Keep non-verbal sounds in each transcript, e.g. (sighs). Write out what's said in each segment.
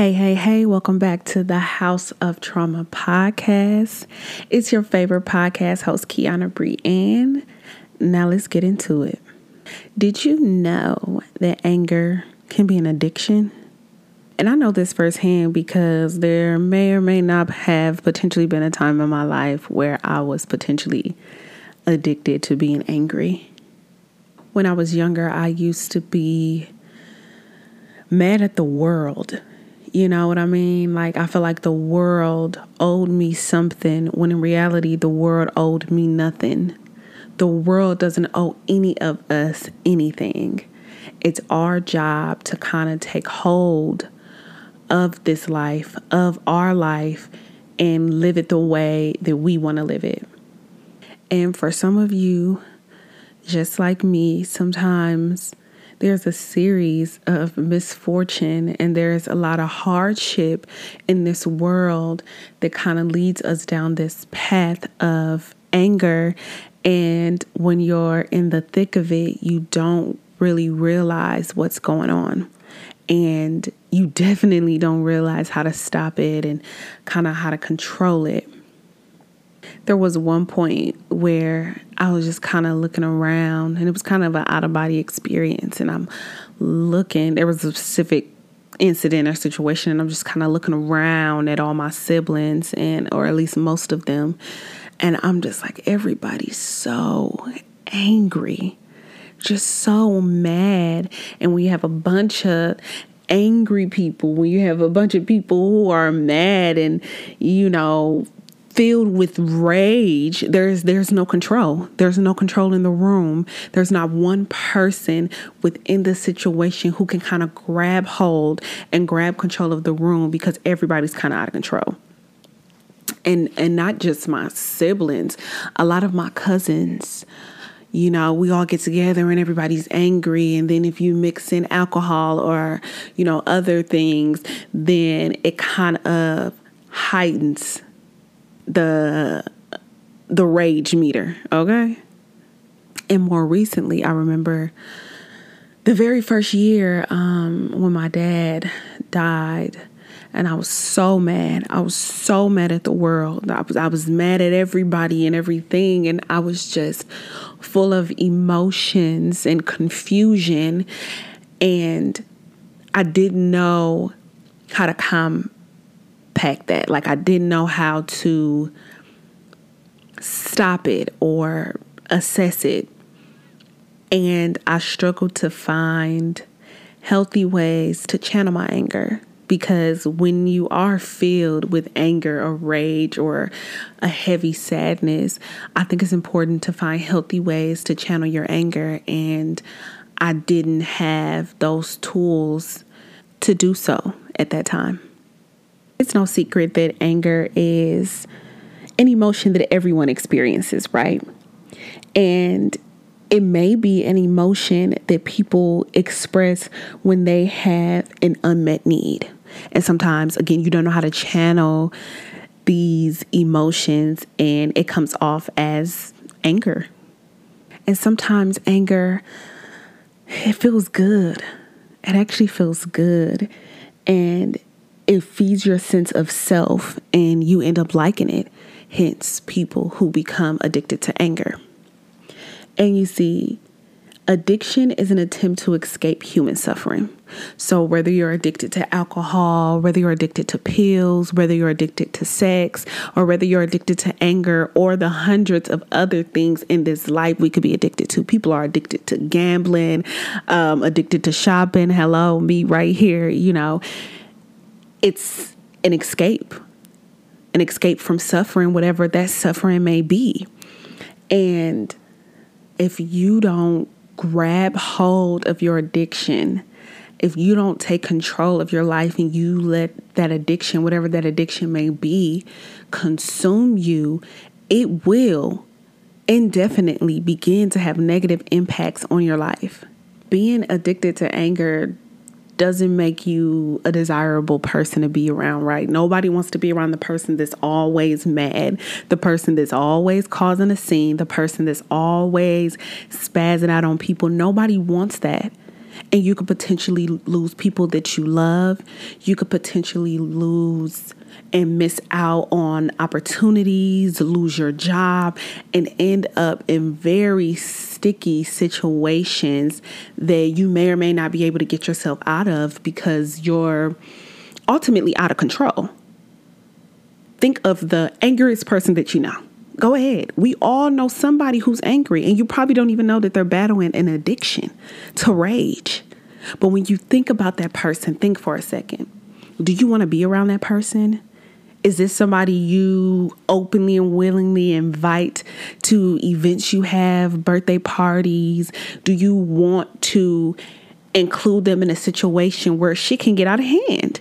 Hey, hey, hey, welcome back to the Haus of Trauma podcast. It's your favorite podcast host, Kiana Brienne. Now let's get into it. Did you know that anger can be an addiction? And I know this firsthand because there may or may not have potentially been a time in my life where I was potentially addicted to being angry. When I was younger, I used to be mad at the world you know what I mean? Like, I feel like the world owed me something when in reality, the world owed me nothing. The world doesn't owe any of us anything. It's our job to kind of take hold of this life, of our life, and live it the way that we want to live it. And for some of you, just like me, sometimes there's a series of misfortune and there's a lot of hardship in this world that kind of leads us down this path of anger. And when you're in the thick of it, you don't really realize what's going on. And you definitely don't realize how to stop it and kind of how to control it there was one point where I was just kind of looking around and it was kind of an out of body experience. And I'm looking, there was a specific incident or situation, and I'm just kind of looking around at all my siblings and, or at least most of them. And I'm just like, everybody's so angry, just so mad. And we have a bunch of angry people, when you have a bunch of people who are mad and, you know, filled with rage there's there's no control. There's no control in the room. There's not one person within the situation who can kind of grab hold and grab control of the room because everybody's kind of out of control. And and not just my siblings a lot of my cousins. You know we all get together and everybody's angry and then if you mix in alcohol or you know other things then it kind of heightens the the rage meter, okay? And more recently, I remember the very first year um, when my dad died, and I was so mad. I was so mad at the world. I was I was mad at everybody and everything, and I was just full of emotions and confusion, and I didn't know how to calm unpack that. Like I didn't know how to stop it or assess it. And I struggled to find healthy ways to channel my anger because when you are filled with anger or rage or a heavy sadness, I think it's important to find healthy ways to channel your anger. And I didn't have those tools to do so at that time. It's no secret that anger is an emotion that everyone experiences, right? And it may be an emotion that people express when they have an unmet need. And sometimes, again, you don't know how to channel these emotions and it comes off as anger. And sometimes anger, it feels good. It actually feels good. And it feeds your sense of self and you end up liking it. Hence, people who become addicted to anger. And you see, addiction is an attempt to escape human suffering. So, whether you're addicted to alcohol, whether you're addicted to pills, whether you're addicted to sex, or whether you're addicted to anger, or the hundreds of other things in this life we could be addicted to. People are addicted to gambling, um, addicted to shopping. Hello, me right here, you know it's an escape, an escape from suffering, whatever that suffering may be. And if you don't grab hold of your addiction, if you don't take control of your life and you let that addiction, whatever that addiction may be, consume you, it will indefinitely begin to have negative impacts on your life. Being addicted to anger doesn't make you a desirable person to be around, right? Nobody wants to be around the person that's always mad, the person that's always causing a scene, the person that's always spazzing out on people. Nobody wants that. And you could potentially lose people that you love. You could potentially lose and miss out on opportunities, lose your job, and end up in very sticky situations that you may or may not be able to get yourself out of because you're ultimately out of control. Think of the angriest person that you know. Go ahead. We all know somebody who's angry, and you probably don't even know that they're battling an addiction to rage. But when you think about that person, think for a second. Do you want to be around that person? Is this somebody you openly and willingly invite to events you have, birthday parties? Do you want to include them in a situation where shit can get out of hand?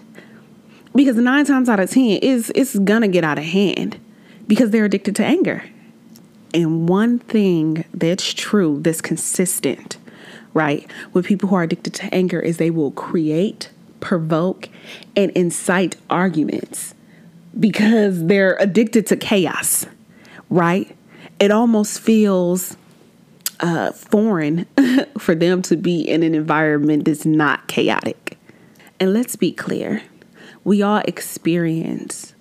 Because nine times out of ten, it's, it's gonna get out of hand because they're addicted to anger. And one thing that's true, that's consistent, right, with people who are addicted to anger is they will create, provoke, and incite arguments because they're addicted to chaos, right? It almost feels uh, foreign (laughs) for them to be in an environment that's not chaotic. And let's be clear we all experience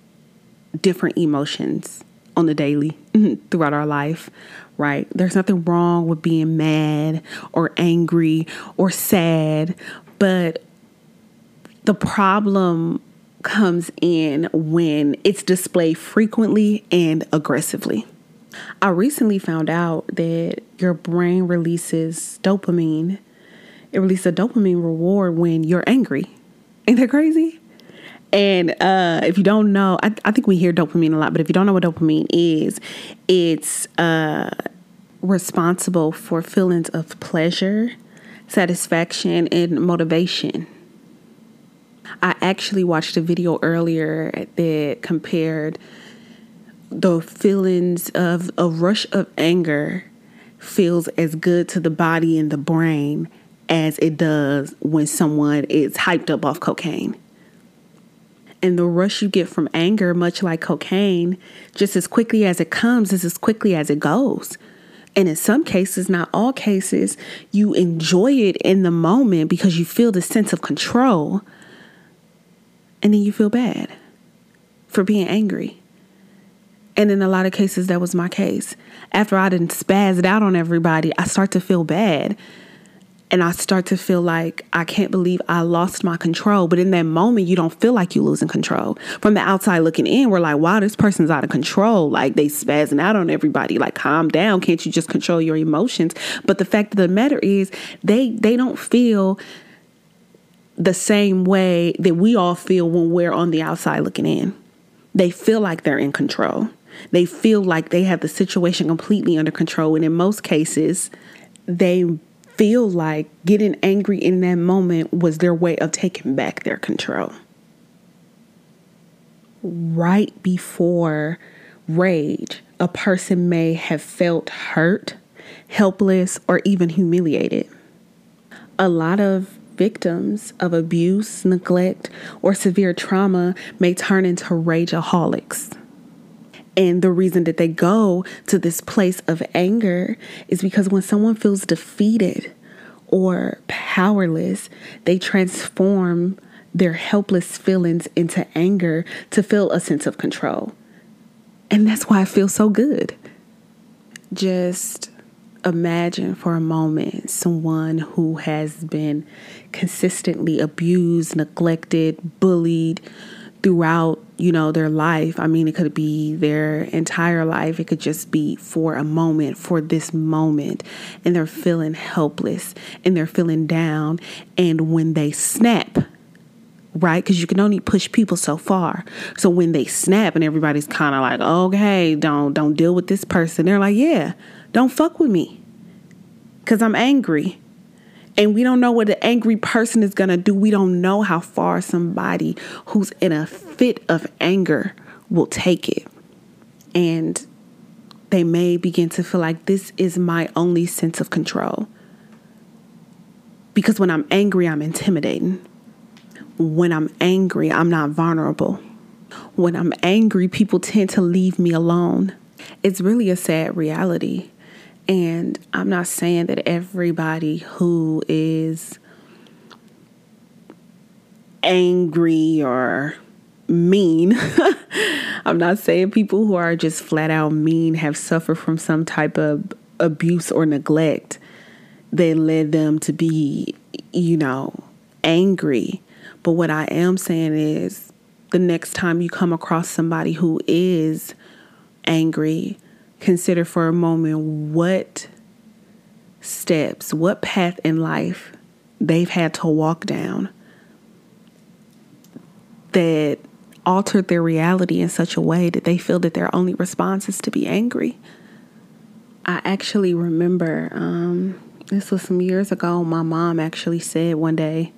different emotions on the daily mm-hmm, throughout our life, right? There's nothing wrong with being mad or angry or sad, but the problem comes in when it's displayed frequently and aggressively. I recently found out that your brain releases dopamine. It releases a dopamine reward when you're angry. Ain't that crazy? And uh, if you don't know, I, I, think we hear dopamine a lot, but if you don't know what dopamine is, it's uh, responsible for feelings of pleasure, satisfaction, and motivation. I actually watched a video earlier that compared the feelings of a rush of anger feels as good to the body and the brain as it does when someone is hyped up off cocaine. And the rush you get from anger, much like cocaine, just as quickly as it comes, is as quickly as it goes. And in some cases, not all cases, you enjoy it in the moment because you feel the sense of control and then you feel bad for being angry. And in a lot of cases, that was my case. After I didn't spazzed out on everybody, I start to feel bad. And I start to feel like I can't believe I lost my control. But in that moment, you don't feel like you're losing control. From the outside looking in, we're like, wow, this person's out of control. Like they spazzing out on everybody. Like, calm down. Can't you just control your emotions? But the fact of the matter is, they they don't feel the same way that we all feel when we're on the outside looking in. They feel like they're in control. They feel like they have the situation completely under control. And in most cases, they feel like getting angry in that moment was their way of taking back their control. Right before rage, a person may have felt hurt, helpless, or even humiliated. A lot of victims of abuse, neglect, or severe trauma may turn into rageaholics. And the reason that they go to this place of anger is because when someone feels defeated or powerless, they transform their helpless feelings into anger to feel a sense of control. And that's why I feel so good. Just imagine for a moment someone who has been consistently abused, neglected, bullied throughout, you know, their life. I mean, it could be their entire life. It could just be for a moment, for this moment. And they're feeling helpless and they're feeling down. And when they snap, right? Because you can only push people so far. So when they snap and everybody's kind of like, okay, don't don't deal with this person. They're like, yeah, don't fuck with me because I'm angry. And we don't know what the angry person is going to do. We don't know how far somebody who's in a fit of anger will take it. And they may begin to feel like this is my only sense of control. Because when I'm angry, I'm intimidating. When I'm angry, I'm not vulnerable. When I'm angry, people tend to leave me alone. It's really a sad reality and I'm not saying that everybody who is angry or mean. (laughs) I'm not saying people who are just flat out mean have suffered from some type of abuse or neglect that led them to be, you know, angry. But what I am saying is the next time you come across somebody who is angry, consider for a moment what steps, what path in life they've had to walk down that altered their reality in such a way that they feel that their only response is to be angry. I actually remember, um, this was some years ago, my mom actually said one day,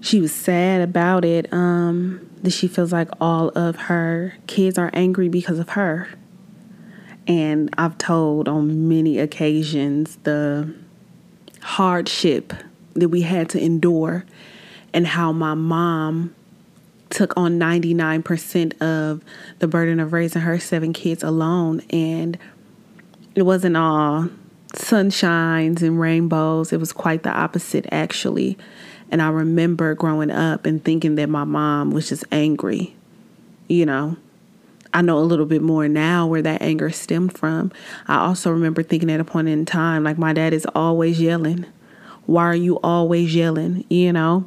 she was sad about it, um, that she feels like all of her kids are angry because of her. And I've told on many occasions the hardship that we had to endure and how my mom took on 99% of the burden of raising her seven kids alone. And it wasn't all sunshines and rainbows, it was quite the opposite, actually. And I remember growing up and thinking that my mom was just angry, you know. I know a little bit more now where that anger stemmed from. I also remember thinking at a point in time, like, my dad is always yelling. Why are you always yelling? You know?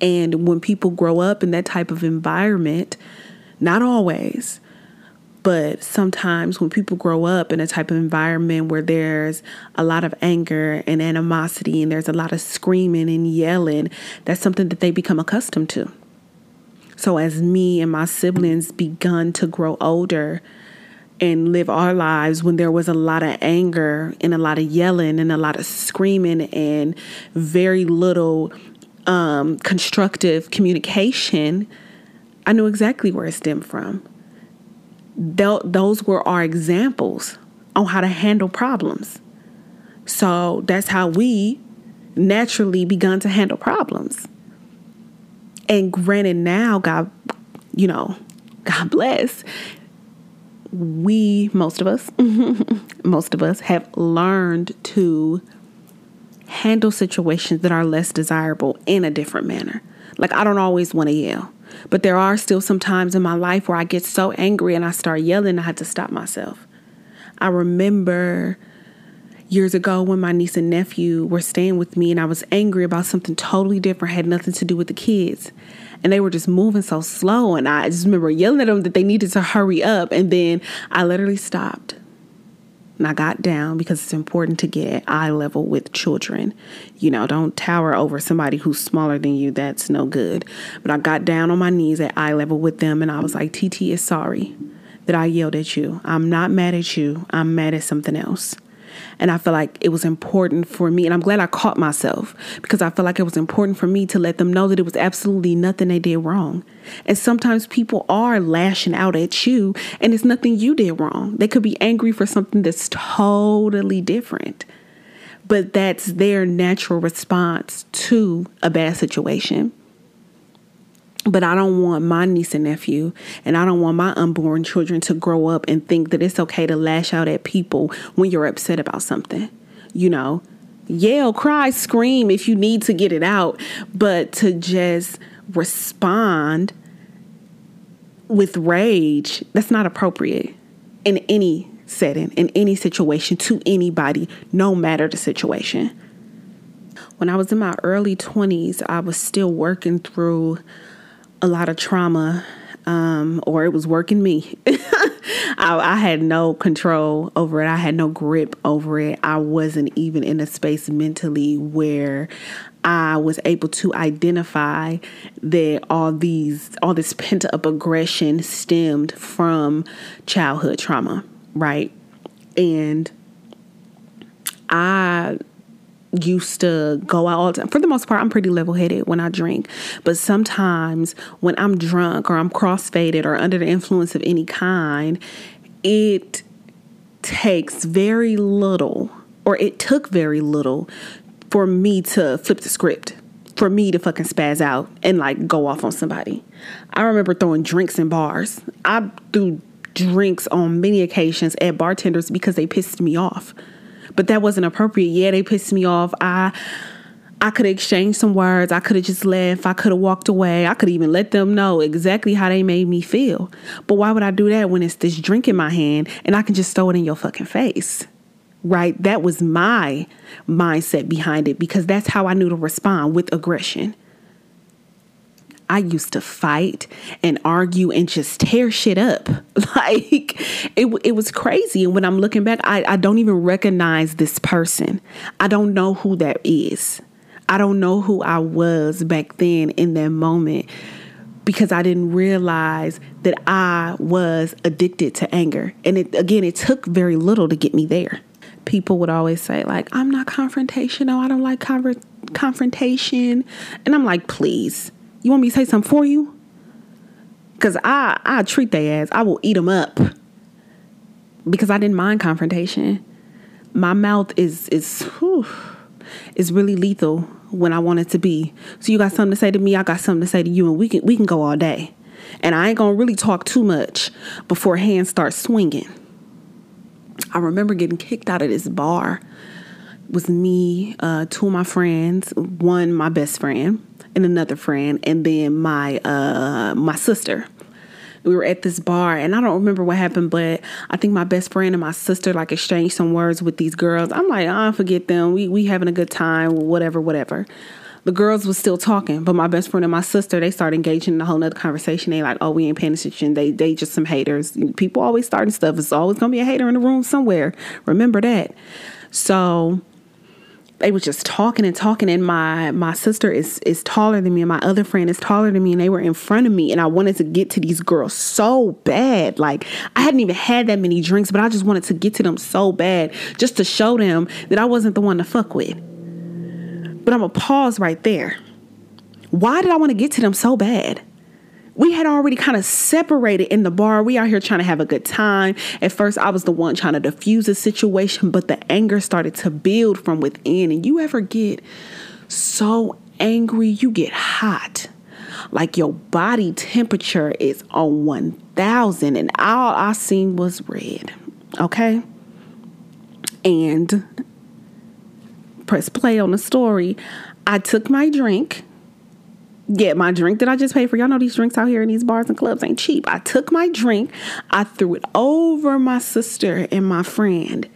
And when people grow up in that type of environment, not always, but sometimes when people grow up in a type of environment where there's a lot of anger and animosity and there's a lot of screaming and yelling, that's something that they become accustomed to. So as me and my siblings begun to grow older and live our lives when there was a lot of anger and a lot of yelling and a lot of screaming and very little um, constructive communication, I knew exactly where it stemmed from. Th- those were our examples on how to handle problems. So that's how we naturally begun to handle problems. And granted, now, God, you know, God bless, we, most of us, (laughs) most of us have learned to handle situations that are less desirable in a different manner. Like, I don't always want to yell, but there are still some times in my life where I get so angry and I start yelling, I had to stop myself. I remember years ago when my niece and nephew were staying with me and I was angry about something totally different, had nothing to do with the kids. And they were just moving so slow. And I just remember yelling at them that they needed to hurry up. And then I literally stopped and I got down because it's important to get eye level with children. You know, don't tower over somebody who's smaller than you. That's no good. But I got down on my knees at eye level with them and I was like, TT is sorry that I yelled at you. I'm not mad at you. I'm mad at something else. And I feel like it was important for me, and I'm glad I caught myself because I feel like it was important for me to let them know that it was absolutely nothing they did wrong. And sometimes people are lashing out at you, and it's nothing you did wrong. They could be angry for something that's totally different, but that's their natural response to a bad situation. But I don't want my niece and nephew, and I don't want my unborn children to grow up and think that it's okay to lash out at people when you're upset about something. You know, yell, cry, scream if you need to get it out, but to just respond with rage, that's not appropriate in any setting, in any situation, to anybody, no matter the situation. When I was in my early 20s, I was still working through a lot of trauma um, or it was working me. (laughs) I, I, had no control over it. I had no grip over it. I wasn't even in a space mentally where I was able to identify that all these, all this pent up aggression stemmed from childhood trauma, right? And I used to go out all the time. For the most part, I'm pretty level headed when I drink. But sometimes when I'm drunk or I'm crossfaded or under the influence of any kind, it takes very little, or it took very little for me to flip the script. For me to fucking spaz out and like go off on somebody. I remember throwing drinks in bars. I threw drinks on many occasions at bartenders because they pissed me off but that wasn't appropriate. Yeah, they pissed me off. I I could have exchanged some words. I could have just left. I could have walked away. I could even let them know exactly how they made me feel. But why would I do that when it's this drink in my hand and I can just throw it in your fucking face? Right? That was my mindset behind it because that's how I knew to respond with aggression. I used to fight and argue and just tear shit up. (laughs) Like it, it was crazy. And when I'm looking back, I, I don't even recognize this person. I don't know who that is. I don't know who I was back then in that moment because I didn't realize that I was addicted to anger. And it, again, it took very little to get me there. People would always say, like, I'm not confrontational. I don't like conver- confrontation. And I'm like, please you want me to say something for you? Cause I I treat their ass. I will eat them up. Because I didn't mind confrontation. My mouth is is whew, is really lethal when I want it to be. So you got something to say to me, I got something to say to you, and we can we can go all day. And I ain't gonna really talk too much before hands start swinging. I remember getting kicked out of this bar. It was me, uh, two of my friends, one my best friend, and another friend, and then my uh, my sister. We were at this bar, and I don't remember what happened, but I think my best friend and my sister like exchanged some words with these girls. I'm like, oh, forget them. We we having a good time, whatever, whatever. The girls was still talking, but my best friend and my sister they started engaging in a whole nother conversation. They like, oh, we ain't paying attention. They they just some haters. People always starting stuff. It's always gonna be a hater in the room somewhere. Remember that. So they was just talking and talking and my my sister is is taller than me and my other friend is taller than me and they were in front of me and I wanted to get to these girls so bad. Like I hadn't even had that many drinks but I just wanted to get to them so bad just to show them that I wasn't the one to fuck with. But I'm gonna pause right there. Why did I want to get to them so bad we had already kind of separated in the bar. We out here trying to have a good time. At first, I was the one trying to diffuse the situation, but the anger started to build from within. And you ever get so angry, you get hot. Like your body temperature is on 1000, and all I seen was red. Okay? And press play on the story. I took my drink get my drink that I just paid for. Y'all know these drinks out here in these bars and clubs ain't cheap. I took my drink, I threw it over my sister and my friend,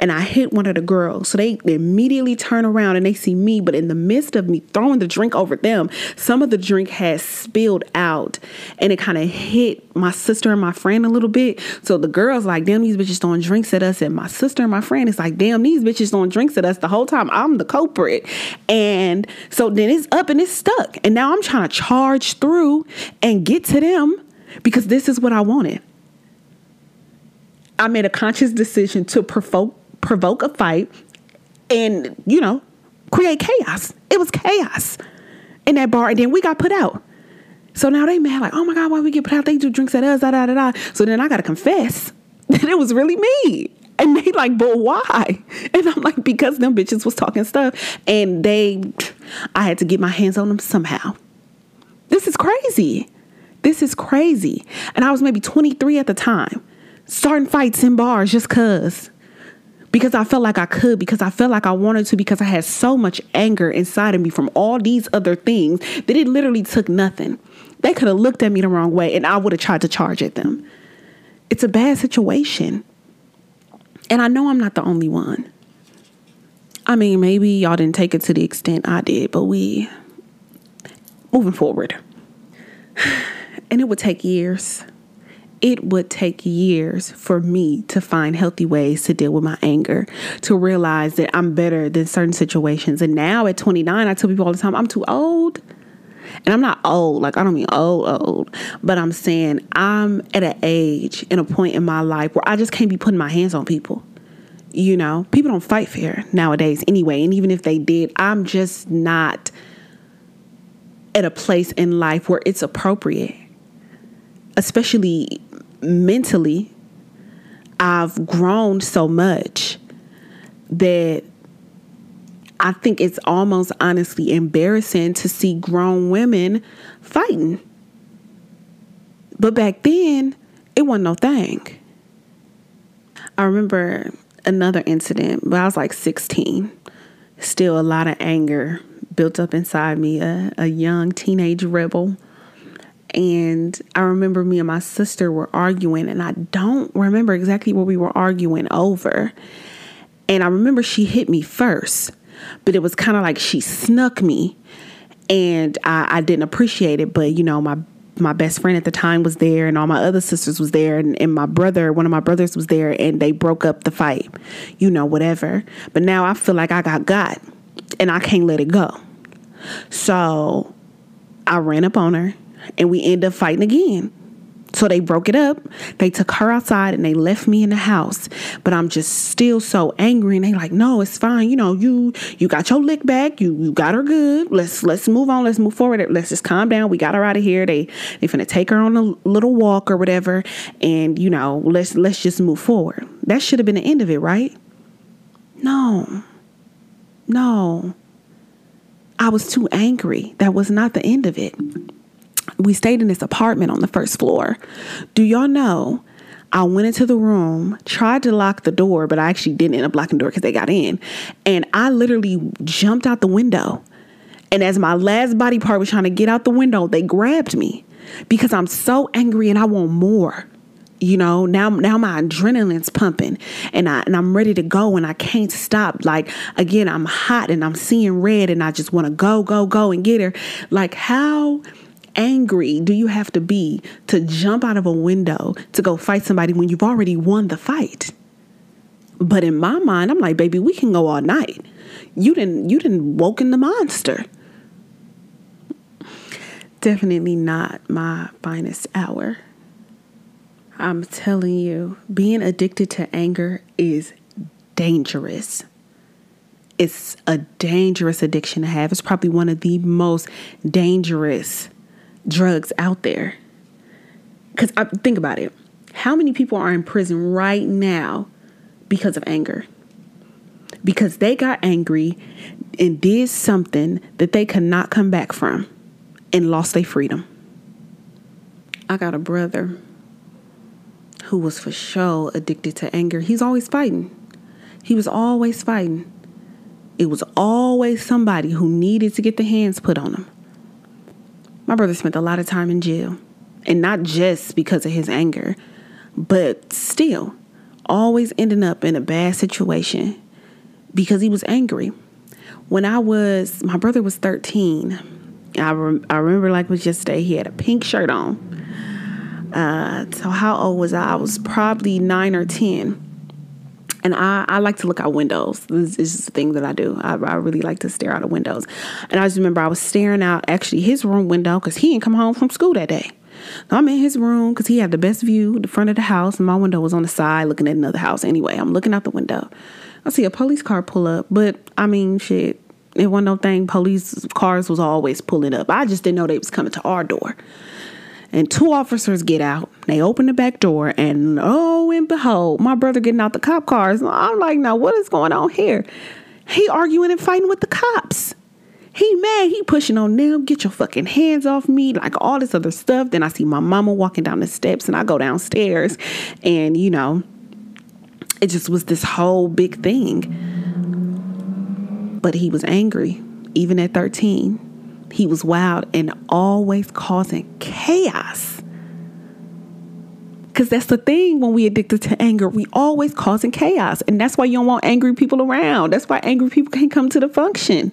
and I hit one of the girls. So they, immediately turn around and they see me, but in the midst of me throwing the drink over them, some of the drink has spilled out and it kind of hit my sister and my friend a little bit. So the girls like, damn, these bitches throwing drinks at us. And my sister and my friend is like, damn, these bitches throwing drinks at us the whole time. I'm the culprit. And so then it's up and it's stuck. And now I'm trying to charge through and get to them because this is what I wanted. I made a conscious decision to provoke provoke a fight and, you know, create chaos. It was chaos in that bar. And then we got put out. So now they mad, like, oh my God, why we get put out? They do drinks at us, da da da da. So then I gotta confess (laughs) that it was really me. And they like, but why? And I'm like, because them bitches was talking stuff. And they I had to get my hands on them somehow. This is crazy. This is crazy. And I was maybe 23 at the time, starting fights in bars just cause because I felt like I could, because I felt like I wanted to, because I had so much anger inside of me from all these other things that it literally took nothing. They could have looked at me the wrong way and I would have tried to charge at them. It's a bad situation. And I know I'm not the only one. I mean, maybe y'all didn't take it to the extent I did, but we moving forward. (sighs) And it would take years it would take years for me to find healthy ways to deal with my anger, to realize that I'm better than certain situations. And now at 29, I tell people all the time, I'm too old. And I'm not old, like I don't mean old, old, but I'm saying I'm at an age and a point in my life where I just can't be putting my hands on people. You know, people don't fight fair nowadays anyway. And even if they did, I'm just not at a place in life where it's appropriate especially mentally, I've grown so much that I think it's almost honestly embarrassing to see grown women fighting. But back then, it wasn't no thing. I remember another incident, but I was like 16. Still a lot of anger built up inside me, a, a young teenage rebel. And I remember me and my sister were arguing, and I don't remember exactly what we were arguing over. And I remember she hit me first, but it was kind of like she snuck me, and I, I didn't appreciate it. But you know, my my best friend at the time was there and all my other sisters was there and, and, my brother one of my brothers was there and they broke up the fight you know whatever but now i feel like i got got and i can't let it go so i ran up on her and we end up fighting again so they broke it up. They took her outside and they left me in the house. But I'm just still so angry and they like, no, it's fine. You know, you you got your lick back. You you got her good. Let's let's move on. Let's move forward. Let's just calm down. We got her out of here. They they finna take her on a little walk or whatever. And you know, let's let's just move forward. That should have been the end of it, right? No. No. I was too angry. That was not the end of it we stayed in this apartment on the first floor. Do y'all know? I went into the room, tried to lock the door, but I actually didn't end up locking the door because they got in. And I literally jumped out the window. And as my last body part was trying to get out the window, they grabbed me because I'm so angry and I want more. You know, now now my adrenaline's pumping and I and I'm ready to go and I can't stop. Like again, I'm hot and I'm seeing red and I just want to go, go, go and get her. Like how angry do you have to be to jump out of a window to go fight somebody when you've already won the fight? But in my mind, I'm like, baby, we can go all night. You didn't you didn't woken the monster. Definitely not my finest hour. I'm telling you, being addicted to anger is dangerous. It's a dangerous addiction to have. It's probably one of the most dangerous drugs out there. Because think about it. How many people are in prison right now because of anger? Because they got angry and did something that they could not come back from and lost their freedom. I got a brother who was for sure addicted to anger. He's always fighting. He was always fighting. It was always somebody who needed to get the hands put on him. My brother spent a lot of time in jail, and not just because of his anger, but still always ending up in a bad situation because he was angry. When I was, my brother was 13. I, I remember like it was yesterday, he had a pink shirt on. Uh, so, how old was I? I was probably nine or 10 and I, I like to look out windows. This is just a thing that I do. I, I really like to stare out of windows. And I just remember I was staring out actually his room window because he didn't come home from school that day. I'm in his room because he had the best view, the front of the house, and my window was on the side looking at another house. Anyway, I'm looking out the window. I see a police car pull up, but I mean, shit, it wasn't no thing. Police cars was always pulling up. I just didn't know they was coming to our door. And two officers get out. They open the back door, and oh, and behold, my brother getting out the cop cars. I'm like, now what is going on here? He arguing and fighting with the cops. He mad. He pushing on them. Get your fucking hands off me. Like all this other stuff. Then I see my mama walking down the steps, and I go downstairs, and you know, it just was this whole big thing. But he was angry, even at 13. He was wild and always causing chaos. Because that's the thing when we addicted to anger, we always causing chaos. And that's why you don't want angry people around. That's why angry people can't come to the function.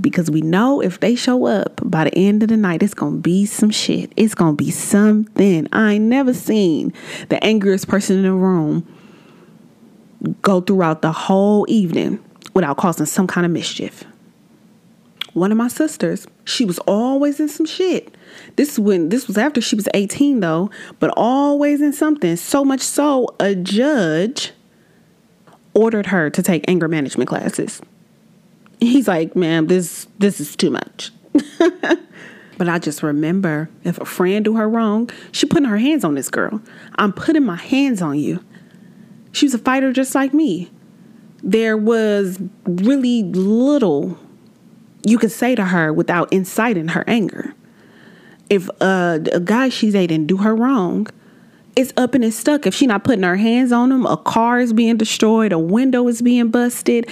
Because we know if they show up by the end of the night, it's going to be some shit. It's going to be something. I ain't never seen the angriest person in the room go throughout the whole evening without causing some kind of mischief one of my sisters, she was always in some shit. This when this was after she was 18 though, but always in something. So much so a judge ordered her to take anger management classes. He's like, "Ma'am, this this is too much." (laughs) but I just remember if a friend do her wrong, she putting her hands on this girl. I'm putting my hands on you. She was a fighter just like me. There was really little you could say to her without inciting her anger. If a guy she's dating do her wrong, it's up and it's stuck. If she not putting her hands on him, a car is being destroyed, a window is being busted.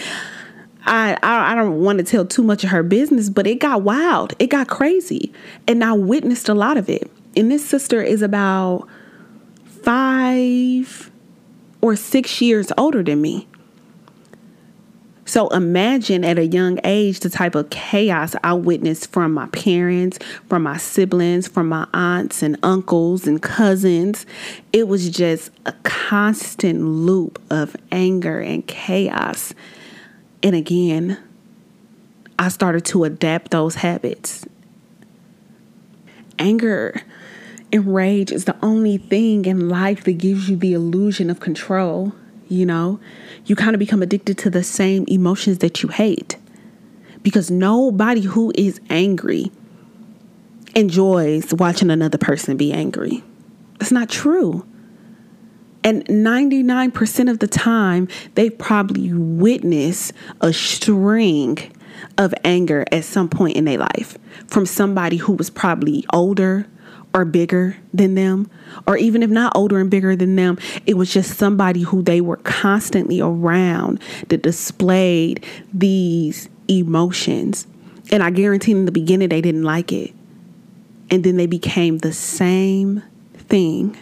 I, I, I don't want to tell too much of her business, but it got wild. It got crazy. And I witnessed a lot of it. And this sister is about five or six years older than me. So imagine at a young age the type of chaos I witnessed from my parents, from my siblings, from my aunts and uncles and cousins. It was just a constant loop of anger and chaos. And again, I started to adapt those habits. Anger and rage is the only thing in life that gives you the illusion of control you know, you kind of become addicted to the same emotions that you hate. Because nobody who is angry enjoys watching another person be angry. That's not true. And 99% of the time, they probably witness a string of anger at some point in their life from somebody who was probably older, or bigger than them, or even if not older and bigger than them, it was just somebody who they were constantly around that displayed these emotions. And I guarantee in the beginning they didn't like it. And then they became the same thing,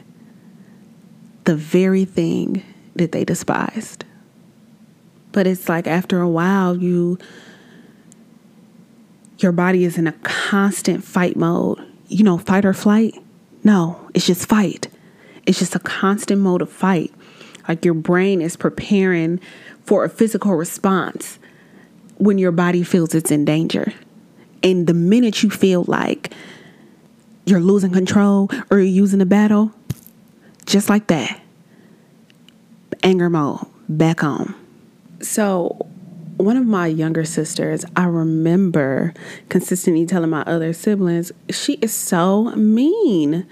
the very thing that they despised. But it's like after a while, you your body is in a constant fight mode you know, fight or flight. No, it's just fight. It's just a constant mode of fight. Like your brain is preparing for a physical response when your body feels it's in danger. And the minute you feel like you're losing control or you're using a battle, just like that, anger mode back on. So one of my younger sisters, I remember consistently telling my other siblings, she is so mean.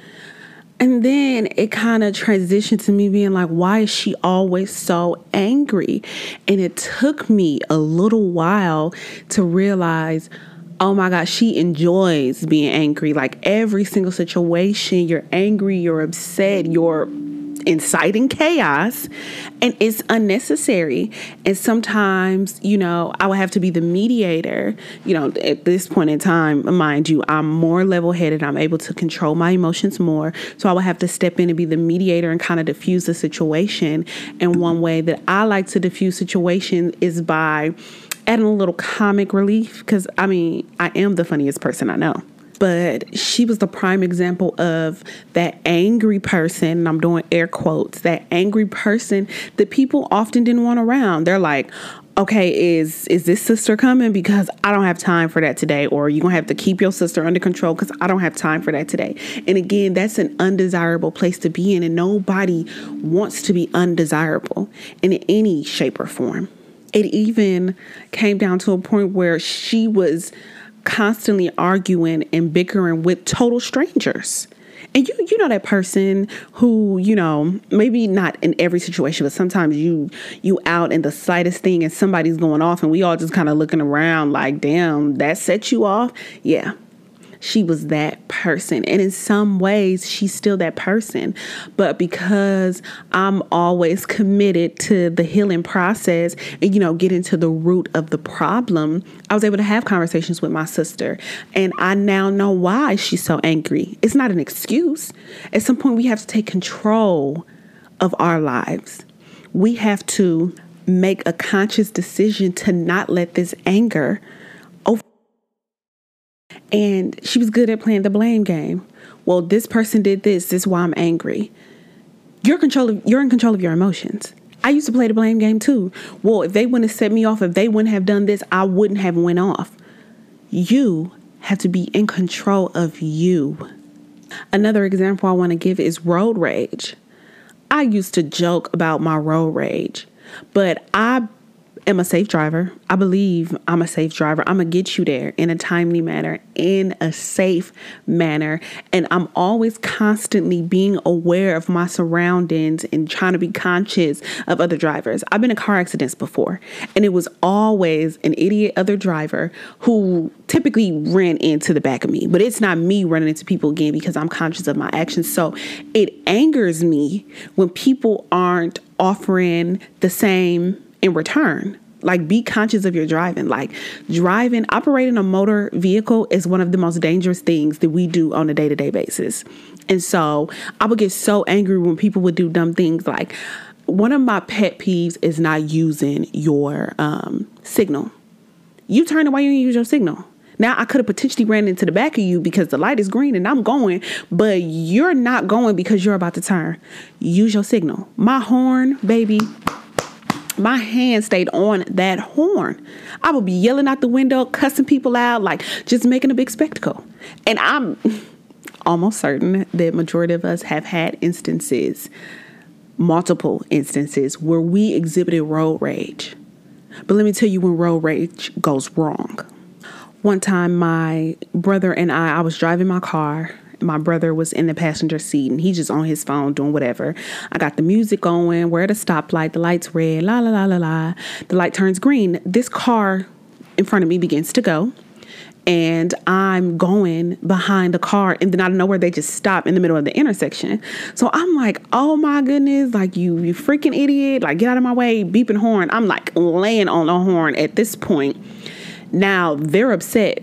And then it kind of transitioned to me being like, why is she always so angry? And it took me a little while to realize, oh my gosh, she enjoys being angry. Like every single situation, you're angry, you're upset, you're inciting chaos and it's unnecessary. And sometimes, you know, I will have to be the mediator. You know, at this point in time, mind you, I'm more level headed. I'm able to control my emotions more. So I will have to step in and be the mediator and kind of diffuse the situation. And one way that I like to diffuse situation is by adding a little comic relief because I mean, I am the funniest person I know but she was the prime example of that angry person, and I'm doing air quotes, that angry person that people often didn't want around. They're like, okay, is is this sister coming? Because I don't have time for that today, or you're gonna have to keep your sister under control because I don't have time for that today. And again, that's an undesirable place to be in, and nobody wants to be undesirable in any shape or form. It even came down to a point where she was constantly arguing and bickering with total strangers. And you you know that person who, you know, maybe not in every situation, but sometimes you you out in the slightest thing and somebody's going off and we all just kind of looking around like, damn, that set you off. Yeah she was that person. And in some ways, she's still that person. But because I'm always committed to the healing process and, you know, getting to the root of the problem, I was able to have conversations with my sister. And I now know why she's so angry. It's not an excuse. At some point, we have to take control of our lives. We have to make a conscious decision to not let this anger and she was good at playing the blame game. Well, this person did this. This is why I'm angry. You're control of, you're in control of your emotions. I used to play the blame game too. Well, if they wouldn't have set me off, if they wouldn't have done this, I wouldn't have went off. You have to be in control of you. Another example I want to give is road rage. I used to joke about my road rage, but I am a safe driver. I believe I'm a safe driver. I'm going to get you there in a timely manner, in a safe manner. And I'm always constantly being aware of my surroundings and trying to be conscious of other drivers. I've been in car accidents before, and it was always an idiot other driver who typically ran into the back of me. But it's not me running into people again because I'm conscious of my actions. So it angers me when people aren't offering the same in return. like be conscious of your driving like driving operating a motor vehicle is one of the most dangerous things that we do on a day-to-day basis and so i would get so angry when people would do dumb things like one of my pet peeves is not using your um, signal you turn while you use your signal now I could have potentially ran into the back of you because the light is green and I'm going, but you're not going because you're about to turn. Use your signal. My horn, baby. My hand stayed on that horn. I would be yelling out the window, cussing people out, like just making a big spectacle. And I'm (laughs) almost certain that majority of us have had instances, multiple instances, where we exhibited road rage. But let me tell you when road rage goes wrong one time my brother and I I was driving my car my brother was in the passenger seat and he's just on his phone doing whatever. I got the music going, we're at a stoplight, the light's red, la la la la la. The light turns green. This car in front of me begins to go. And I'm going behind the car, and then out of nowhere they just stop in the middle of the intersection. So I'm like, "Oh my goodness! Like you, you freaking idiot! Like get out of my way!" Beeping horn. I'm like laying on the horn at this point now they're upset.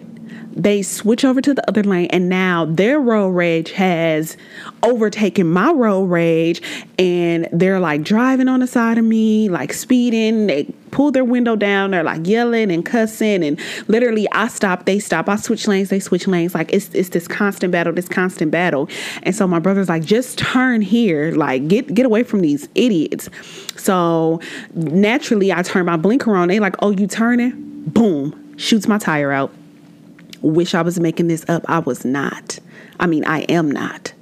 They switch over to the other lane, and now their road rage has overtaken my road rage, and they're like driving on the side of me, like speeding. They pull their window down, they're like yelling and cussing, and literally, I stop, they stop, I switch lanes, they switch lanes. Like it's it's this constant battle, this constant battle. And so my brother's like, just turn here, like get get away from these idiots. So naturally, I turn my blinker on. They like, oh, you turning? Boom shoots my tire out. Wish I was making this up. I was not. I mean, I am not.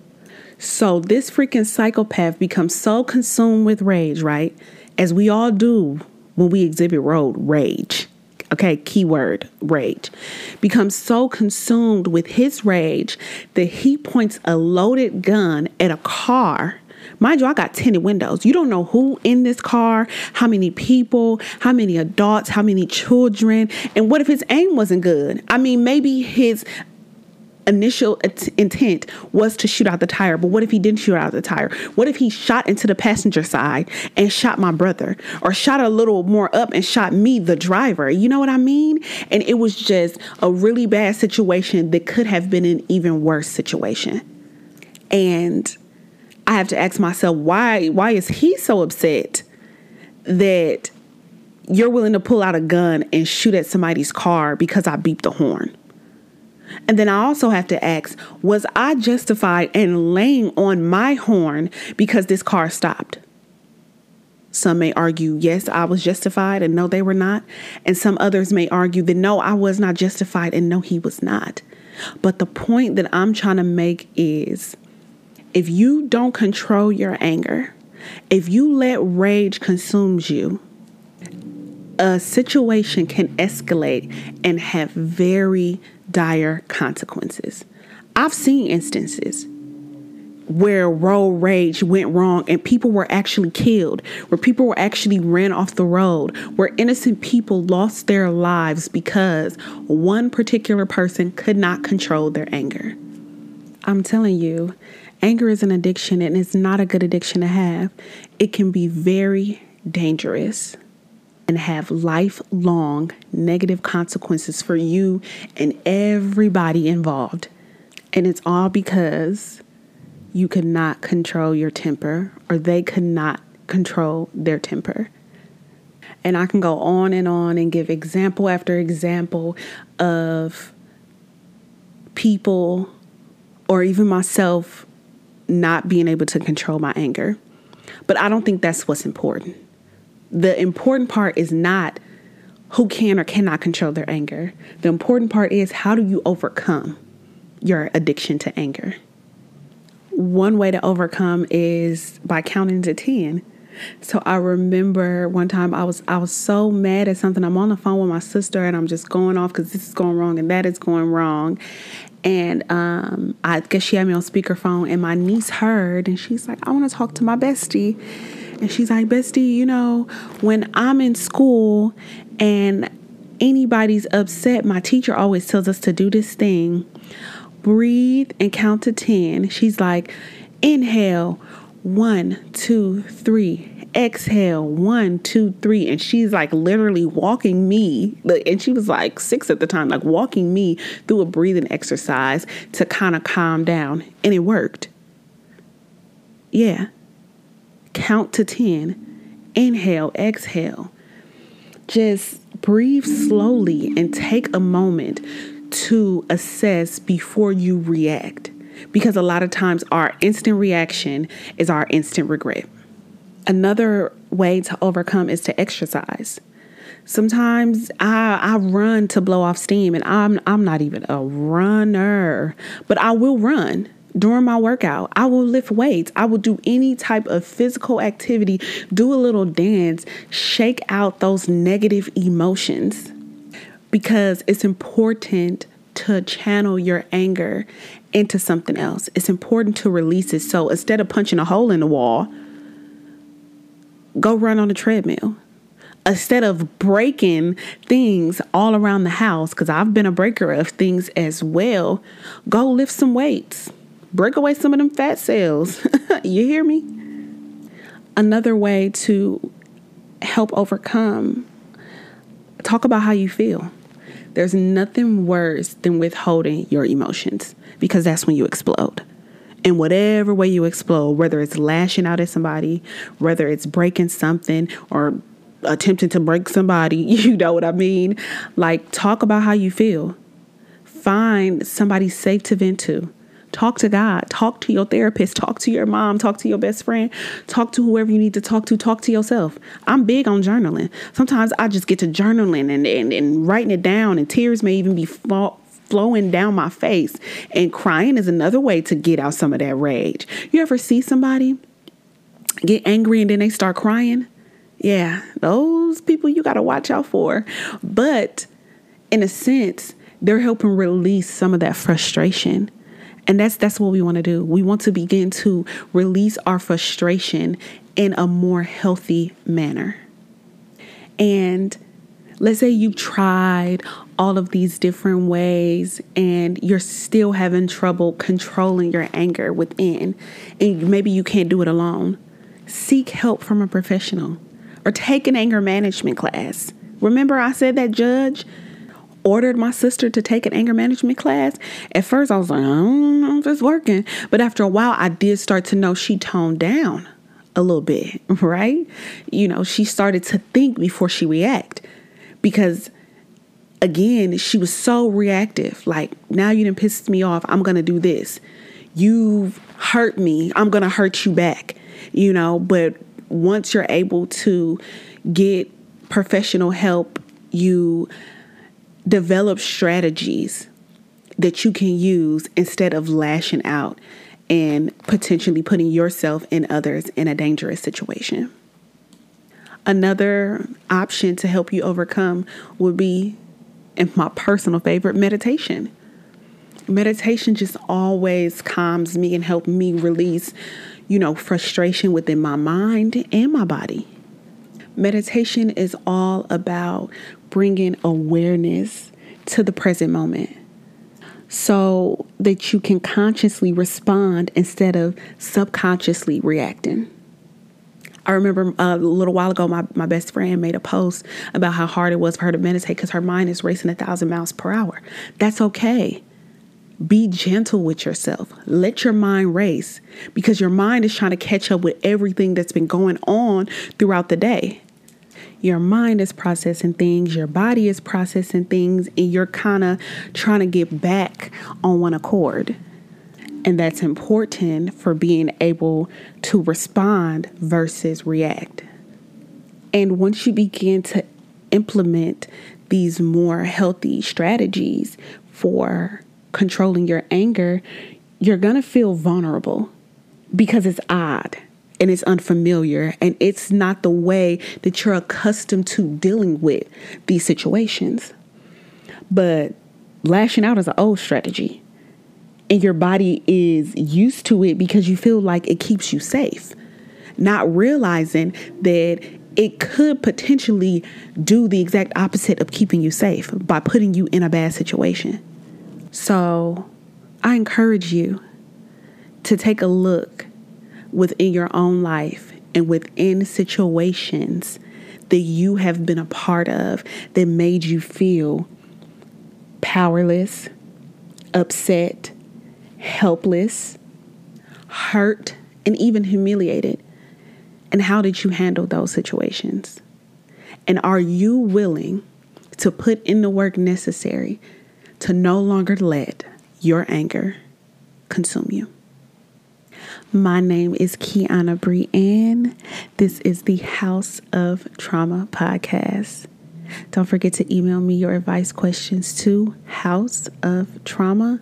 So this freaking psychopath becomes so consumed with rage, right? As we all do when we exhibit road rage. Okay, keyword rage. Becomes so consumed with his rage that he points a loaded gun at a car Mind you, I got tinted windows. You don't know who in this car, how many people, how many adults, how many children, and what if his aim wasn't good? I mean, maybe his initial intent was to shoot out the tire, but what if he didn't shoot out the tire? What if he shot into the passenger side and shot my brother, or shot a little more up and shot me, the driver? You know what I mean? And it was just a really bad situation that could have been an even worse situation. And I have to ask myself why why is he so upset that you're willing to pull out a gun and shoot at somebody's car because I beeped the horn? And then I also have to ask, was I justified in laying on my horn because this car stopped? Some may argue, yes, I was justified, and no, they were not. And some others may argue that no, I was not justified, and no, he was not. But the point that I'm trying to make is if you don't control your anger, if you let rage consumes you, a situation can escalate and have very dire consequences. I've seen instances where road rage went wrong and people were actually killed, where people were actually ran off the road, where innocent people lost their lives because one particular person could not control their anger. I'm telling you, Anger is an addiction and it's not a good addiction to have. It can be very dangerous and have lifelong negative consequences for you and everybody involved. And it's all because you could not control your temper or they could not control their temper. And I can go on and on and give example after example of people or even myself not being able to control my anger. But I don't think that's what's important. The important part is not who can or cannot control their anger. The important part is how do you overcome your addiction to anger? One way to overcome is by counting to 10. So I remember one time I was I was so mad at something. I'm on the phone with my sister and I'm just going off because this is going wrong and that is going wrong. And um, I guess she had me on speakerphone, and my niece heard, and she's like, I want to talk to my bestie. And she's like, Bestie, you know, when I'm in school and anybody's upset, my teacher always tells us to do this thing breathe and count to 10. She's like, inhale, one, two, three. Exhale one two three and she's like literally walking me and she was like six at the time like walking me through a breathing exercise to kind of calm down and it worked. Yeah. Count to 10 inhale exhale. Just breathe slowly and take a moment to assess before you react because a lot of times our instant reaction is our instant regret Another way to overcome is to exercise. Sometimes I, I run to blow off steam and I'm I'm not even a runner, but I will run during my workout. I will lift weights. I will do any type of physical activity, do a little dance, shake out those negative emotions because it's important to channel your anger into something else. It's important to release it. So instead of punching a hole in the wall, go run on a treadmill instead of breaking things all around the house, because I've been a breaker of things as well, go lift some weights. Break away some of them fat cells. (laughs) you hear me? Another way to help overcome, talk about how you feel. There's nothing worse than withholding your emotions because that's when you explode in whatever way you explode, whether it's lashing out at somebody, whether it's breaking something or attempting to break somebody, (laughs) you know what I mean? Like, talk about how you feel. Find somebody safe to vent to. Talk to God, talk to your therapist, talk to your mom, talk to your best friend, talk to whoever you need to talk to, talk to yourself. I'm big on journaling. Sometimes I just get to journaling and, and, and writing it down, and tears may even be fall, flowing down my face. And crying is another way to get out some of that rage. You ever see somebody get angry and then they start crying? Yeah, those people you got to watch out for. But in a sense, they're helping release some of that frustration. And that's that's what we want to do. We want to begin to release our frustration in a more healthy manner. And let's say you tried all of these different ways and you're still having trouble controlling your anger within, and maybe you can't do it alone, seek help from a professional or take an anger management class. Remember, I said that judge ordered my sister to take an anger management class. At first, I was like, I don't know if it's working. But after a while, I did start to know she toned down a little bit, (laughs) right? You know, she started to think before she react because again, she was so reactive. Like, now you didn't piss me off. I'm going to do this. You've hurt me. I'm going to hurt you back, you know. But once you're able to get professional help, you develop strategies that you can use instead of lashing out and potentially putting yourself and others in a dangerous situation. Another option to help you overcome would be and my personal favorite, meditation. Meditation just always calms me and helps me release, you know, frustration within my mind and my body. Meditation is all about bringing awareness to the present moment so that you can consciously respond instead of subconsciously reacting. I remember uh, a little while ago, my, my best friend made a post about how hard it was for her to meditate because her mind is racing a thousand miles per hour. That's okay. Be gentle with yourself. Let your mind race because your mind is trying to catch up with everything that's been going on throughout the day. Your mind is processing things, your body is processing things, and you're kind of trying to get back on one accord. And that's important for being able to respond versus react. And once you begin to implement these more healthy strategies for controlling your anger, you're going to feel vulnerable because it's odd and it's unfamiliar and it's not the way that you're accustomed to dealing with these situations. But lashing out is an old strategy and your body is used to it because you feel like it keeps you safe, not realizing that it could potentially do the exact opposite of keeping you safe by putting you in a bad situation. So, I encourage you to take a look within your own life and within situations that you have been a part of that made you feel powerless, upset, helpless, hurt, and even humiliated? And how did you handle those situations? And are you willing to put in the work necessary to no longer let your anger consume you? My name is Kiana Brienne. This is the Haus of Trauma podcast. Don't forget to email me your advice questions to hausoftrauma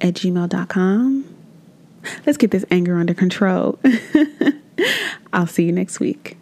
at gmail.com. Let's get this anger under control. (laughs) I'll see you next week.